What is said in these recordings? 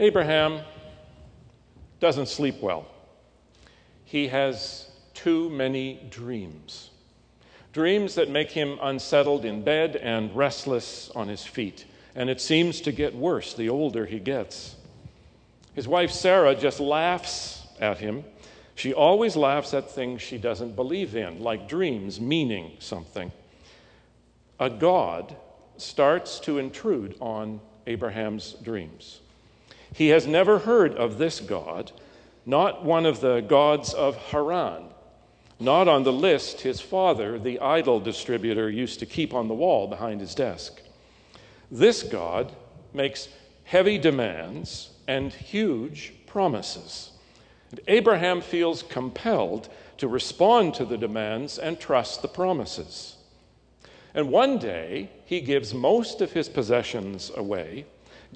Abraham doesn't sleep well. He has too many dreams. Dreams that make him unsettled in bed and restless on his feet. And it seems to get worse the older he gets. His wife Sarah just laughs at him. She always laughs at things she doesn't believe in, like dreams meaning something. A God starts to intrude on Abraham's dreams. He has never heard of this God, not one of the gods of Haran, not on the list his father, the idol distributor, used to keep on the wall behind his desk. This God makes heavy demands and huge promises. And Abraham feels compelled to respond to the demands and trust the promises. And one day, he gives most of his possessions away,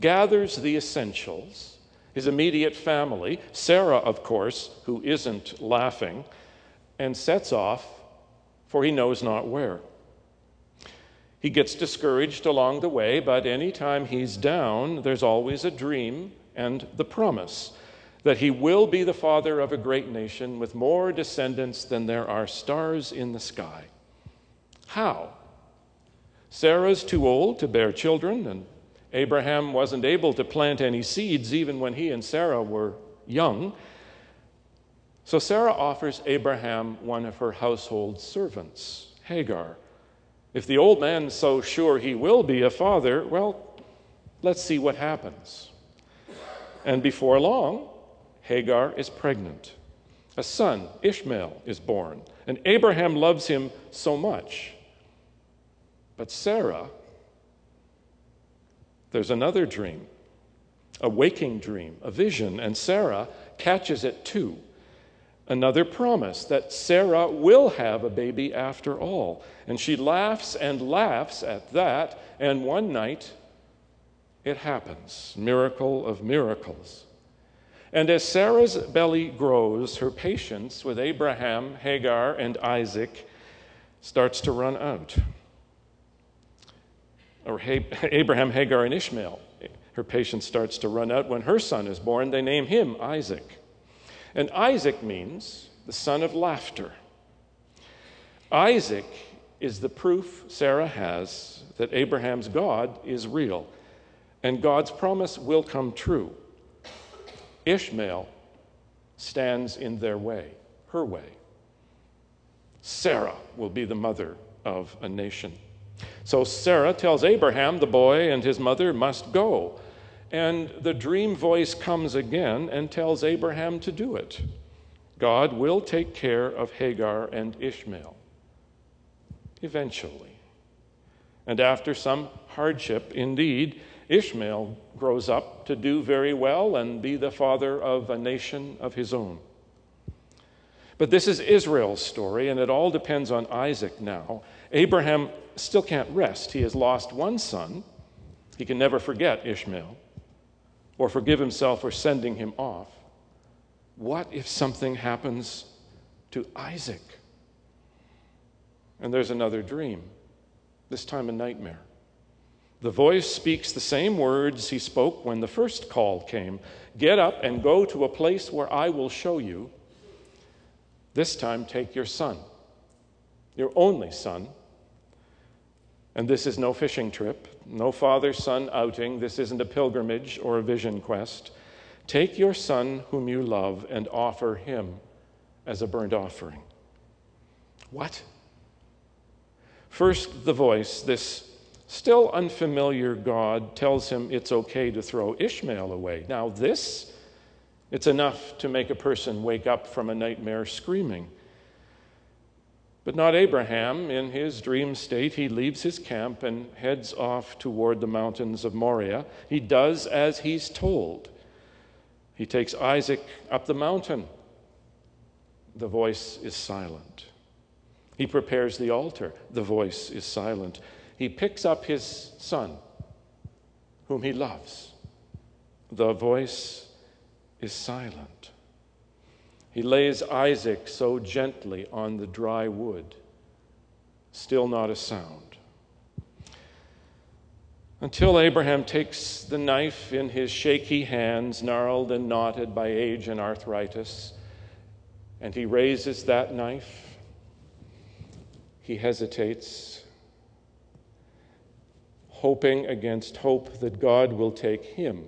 gathers the essentials, his immediate family, Sarah, of course, who isn't laughing, and sets off for he knows not where. He gets discouraged along the way, but anytime he's down, there's always a dream and the promise that he will be the father of a great nation with more descendants than there are stars in the sky. How? Sarah's too old to bear children, and Abraham wasn't able to plant any seeds even when he and Sarah were young. So Sarah offers Abraham one of her household servants, Hagar. If the old man's so sure he will be a father, well, let's see what happens. And before long, Hagar is pregnant. A son, Ishmael, is born. And Abraham loves him so much. But Sarah, there's another dream, a waking dream, a vision, and Sarah catches it too another promise that Sarah will have a baby after all. And she laughs and laughs at that, and one night it happens miracle of miracles. And as Sarah's belly grows, her patience with Abraham, Hagar, and Isaac starts to run out. Or Abraham, Hagar, and Ishmael, her patience starts to run out. When her son is born, they name him Isaac. And Isaac means the son of laughter. Isaac is the proof Sarah has that Abraham's God is real and God's promise will come true. Ishmael stands in their way, her way. Sarah will be the mother of a nation. So Sarah tells Abraham the boy and his mother must go. And the dream voice comes again and tells Abraham to do it. God will take care of Hagar and Ishmael eventually. And after some hardship, indeed, Ishmael grows up to do very well and be the father of a nation of his own. But this is Israel's story, and it all depends on Isaac now. Abraham still can't rest. He has lost one son. He can never forget Ishmael or forgive himself for sending him off. What if something happens to Isaac? And there's another dream, this time a nightmare. The voice speaks the same words he spoke when the first call came Get up and go to a place where I will show you. This time, take your son, your only son, and this is no fishing trip, no father son outing. This isn't a pilgrimage or a vision quest. Take your son whom you love and offer him as a burnt offering. What? First, the voice, this still unfamiliar God, tells him it's okay to throw Ishmael away. Now, this, it's enough to make a person wake up from a nightmare screaming. But not Abraham. In his dream state, he leaves his camp and heads off toward the mountains of Moriah. He does as he's told. He takes Isaac up the mountain. The voice is silent. He prepares the altar. The voice is silent. He picks up his son, whom he loves. The voice is silent. He lays Isaac so gently on the dry wood, still not a sound. Until Abraham takes the knife in his shaky hands, gnarled and knotted by age and arthritis, and he raises that knife, he hesitates, hoping against hope that God will take him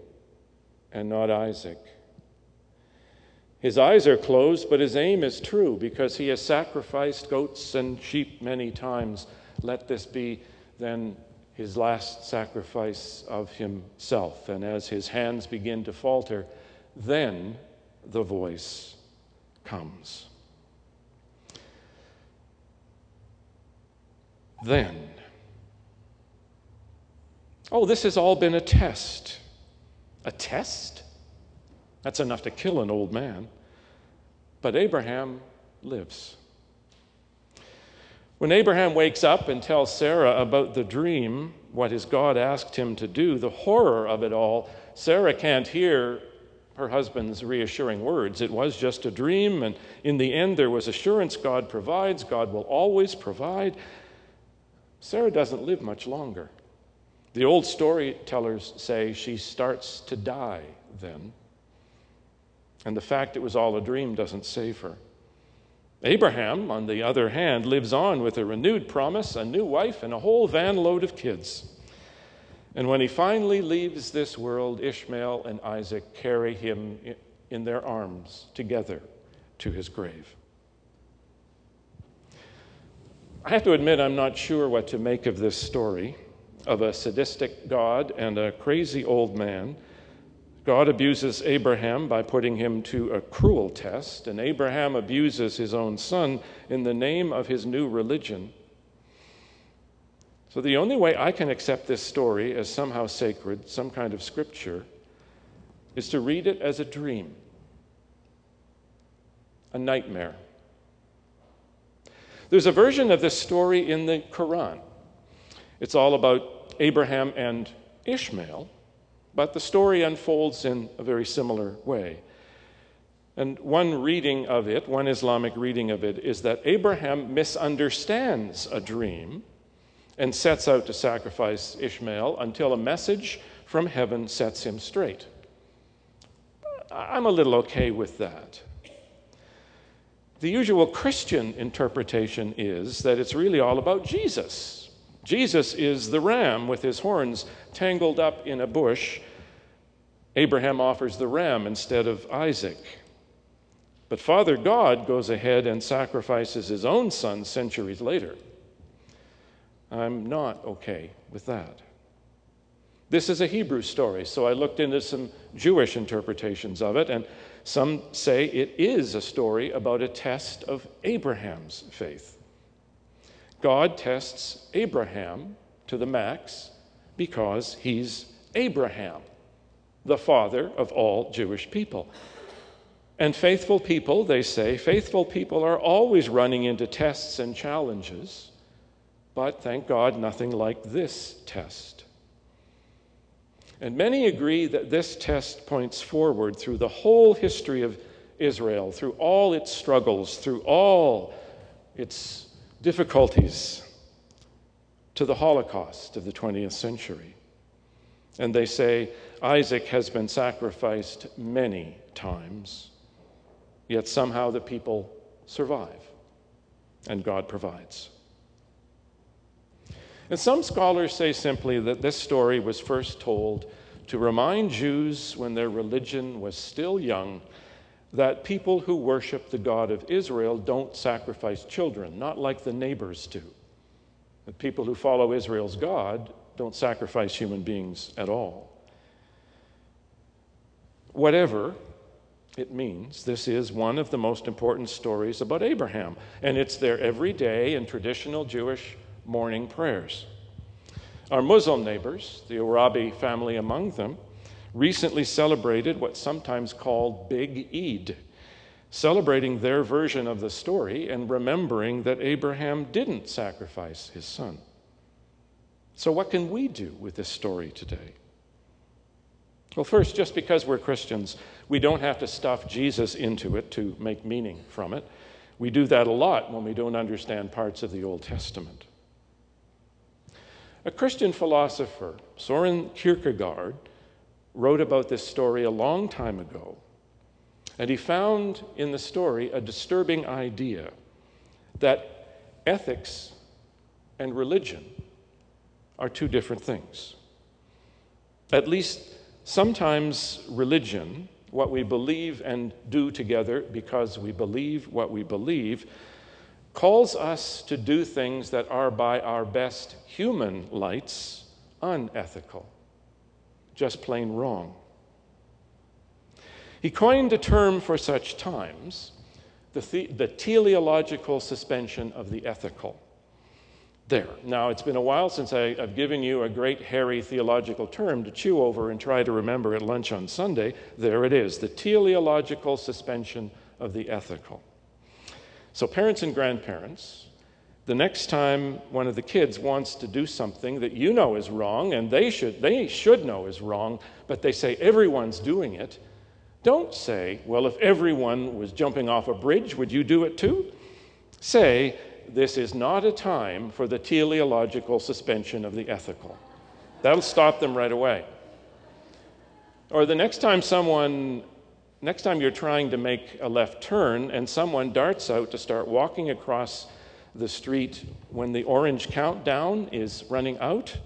and not Isaac. His eyes are closed, but his aim is true because he has sacrificed goats and sheep many times. Let this be then his last sacrifice of himself. And as his hands begin to falter, then the voice comes. Then. Oh, this has all been a test. A test? That's enough to kill an old man. But Abraham lives. When Abraham wakes up and tells Sarah about the dream, what his God asked him to do, the horror of it all, Sarah can't hear her husband's reassuring words. It was just a dream, and in the end, there was assurance God provides, God will always provide. Sarah doesn't live much longer. The old storytellers say she starts to die then. And the fact it was all a dream doesn't save her. Abraham, on the other hand, lives on with a renewed promise, a new wife, and a whole van load of kids. And when he finally leaves this world, Ishmael and Isaac carry him in their arms together to his grave. I have to admit, I'm not sure what to make of this story of a sadistic God and a crazy old man God abuses Abraham by putting him to a cruel test, and Abraham abuses his own son in the name of his new religion. So, the only way I can accept this story as somehow sacred, some kind of scripture, is to read it as a dream, a nightmare. There's a version of this story in the Quran. It's all about Abraham and Ishmael. But the story unfolds in a very similar way. And one reading of it, one Islamic reading of it, is that Abraham misunderstands a dream and sets out to sacrifice Ishmael until a message from heaven sets him straight. I'm a little okay with that. The usual Christian interpretation is that it's really all about Jesus Jesus is the ram with his horns tangled up in a bush. Abraham offers the ram instead of Isaac. But Father God goes ahead and sacrifices his own son centuries later. I'm not okay with that. This is a Hebrew story, so I looked into some Jewish interpretations of it, and some say it is a story about a test of Abraham's faith. God tests Abraham to the max because he's Abraham, the father of all Jewish people. And faithful people, they say, faithful people are always running into tests and challenges, but thank God, nothing like this test. And many agree that this test points forward through the whole history of Israel, through all its struggles, through all its difficulties to the Holocaust of the 20th century. And they say Isaac has been sacrificed many times, yet somehow the people survive, and God provides. And some scholars say simply that this story was first told to remind Jews when their religion was still young that people who worship the God of Israel don't sacrifice children, not like the neighbors do. That people who follow Israel's God don't sacrifice human beings at all. Whatever it means, this is one of the most important stories about Abraham, and it's there every day in traditional Jewish morning prayers. Our Muslim neighbors, the Arabi family among them, recently celebrated what's sometimes called Big Eid, celebrating their version of the story and remembering that Abraham didn't sacrifice his son. So, what can we do with this story today? Well, first, just because we're Christians, we don't have to stuff Jesus into it to make meaning from it. We do that a lot when we don't understand parts of the Old Testament. A Christian philosopher, Soren Kierkegaard, wrote about this story a long time ago. And he found in the story a disturbing idea that ethics and religion are two different things. At least sometimes religion, what we believe and do together because we believe what we believe, calls us to do things that are, by our best human lights, unethical, just plain wrong. He coined a term for such times the, the, the teleological suspension of the ethical. There. Now, it's been a while since I, have given you a great, hairy theological term to chew over and try to remember at lunch on Sunday. There it is the teleological suspension of the ethical. So, parents and grandparents, the next time one of the kids wants to do something that you know is wrong and they should, they should know is wrong, but they say everyone's doing it, don't say, well, if everyone was jumping off a bridge, would you do it too? Say, this is not a time for the teleological suspension of the ethical. That'll stop them right away. Or the next time someone next time you're trying to make a left turn and someone darts out to start walking across the street when the orange countdown is running out,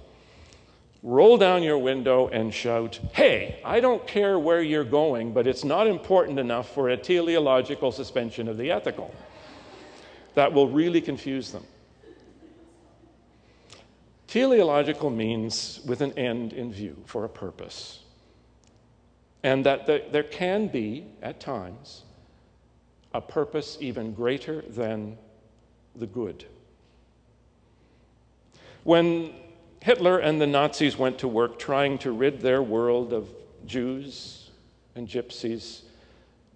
roll down your window and shout, Hey, I don't care where you're going, but it's not important enough for a teleological suspension of the ethical. That will really confuse them. Teleological means with an end in view, for a purpose and that there can be, at times, a purpose even greater than the good. When Hitler and the Nazis went to work trying to rid their world of Jews and gypsies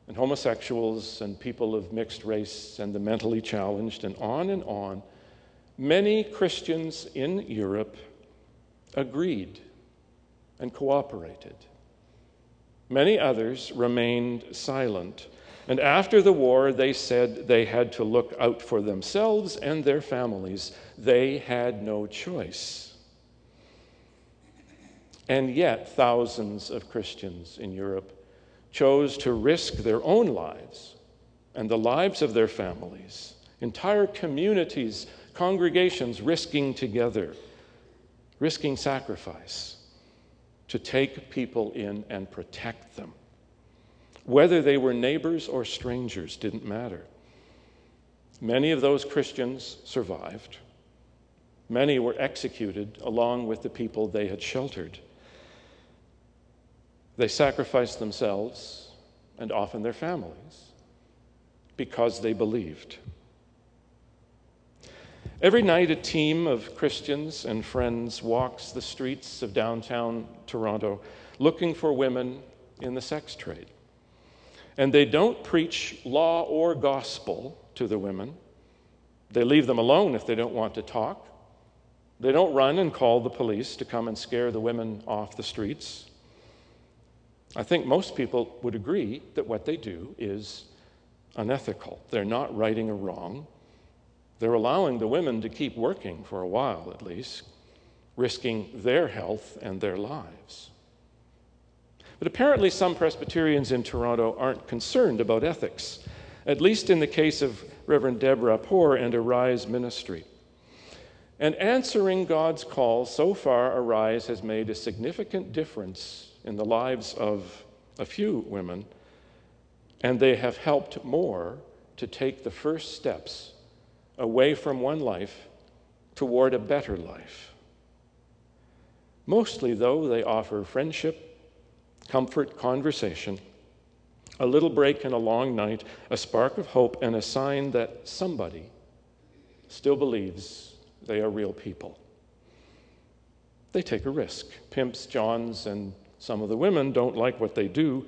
and homosexuals and people of mixed race and the mentally challenged and on and on, many Christians in Europe agreed and cooperated. Many others remained silent. And after the war, they said they had to look out for themselves and their families. They had no choice. And yet, thousands of Christians in Europe chose to risk their own lives and the lives of their families, entire communities, congregations risking together, risking sacrifice to take people in and protect them. Whether they were neighbors or strangers didn't matter. Many of those Christians survived. Many were executed along with the people they had sheltered. They sacrificed themselves and often their families because they believed. Every night, a team of Christians and friends walks the streets of downtown Toronto looking for women in the sex trade. And they don't preach law or gospel to the women. They leave them alone if they don't want to talk. They don't run and call the police to come and scare the women off the streets. I think most people would agree that what they do is unethical. They're not righting a wrong, they're allowing the women to keep working for a while at least, risking their health and their lives. But apparently, some Presbyterians in Toronto aren't concerned about ethics, at least in the case of Reverend Deborah Poor and Arise Ministry. And answering God's call so far, Arise has made a significant difference in the lives of a few women, and they have helped more to take the first steps away from one life toward a better life. Mostly, though, they offer friendship, comfort, conversation, a little break in a long night, a spark of hope, and a sign that somebody still believes they are real people. They take a risk. Pimps, Johns, and some of the women don't like what they do,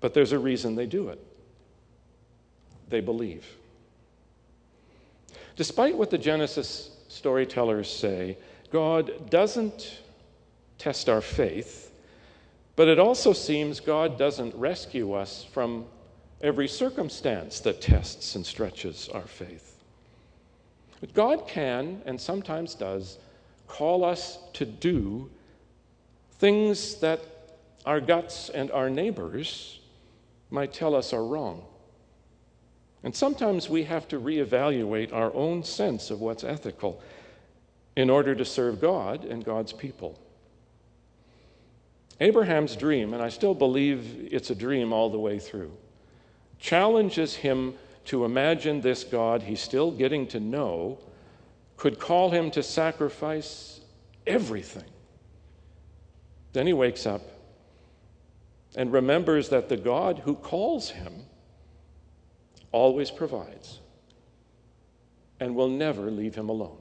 but there's a reason they do it. They believe. Despite what the Genesis storytellers say, God doesn't test our faith, but it also seems God doesn't rescue us from every circumstance that tests and stretches our faith. But God can, and sometimes does, call us to do things that our guts and our neighbors might tell us are wrong. And sometimes we have to reevaluate our own sense of what's ethical in order to serve God and God's people. Abraham's dream, and I still believe it's a dream all the way through, challenges him to imagine this God he's still getting to know could call him to sacrifice everything. Then he wakes up and remembers that the God who calls him always provides and will never leave him alone.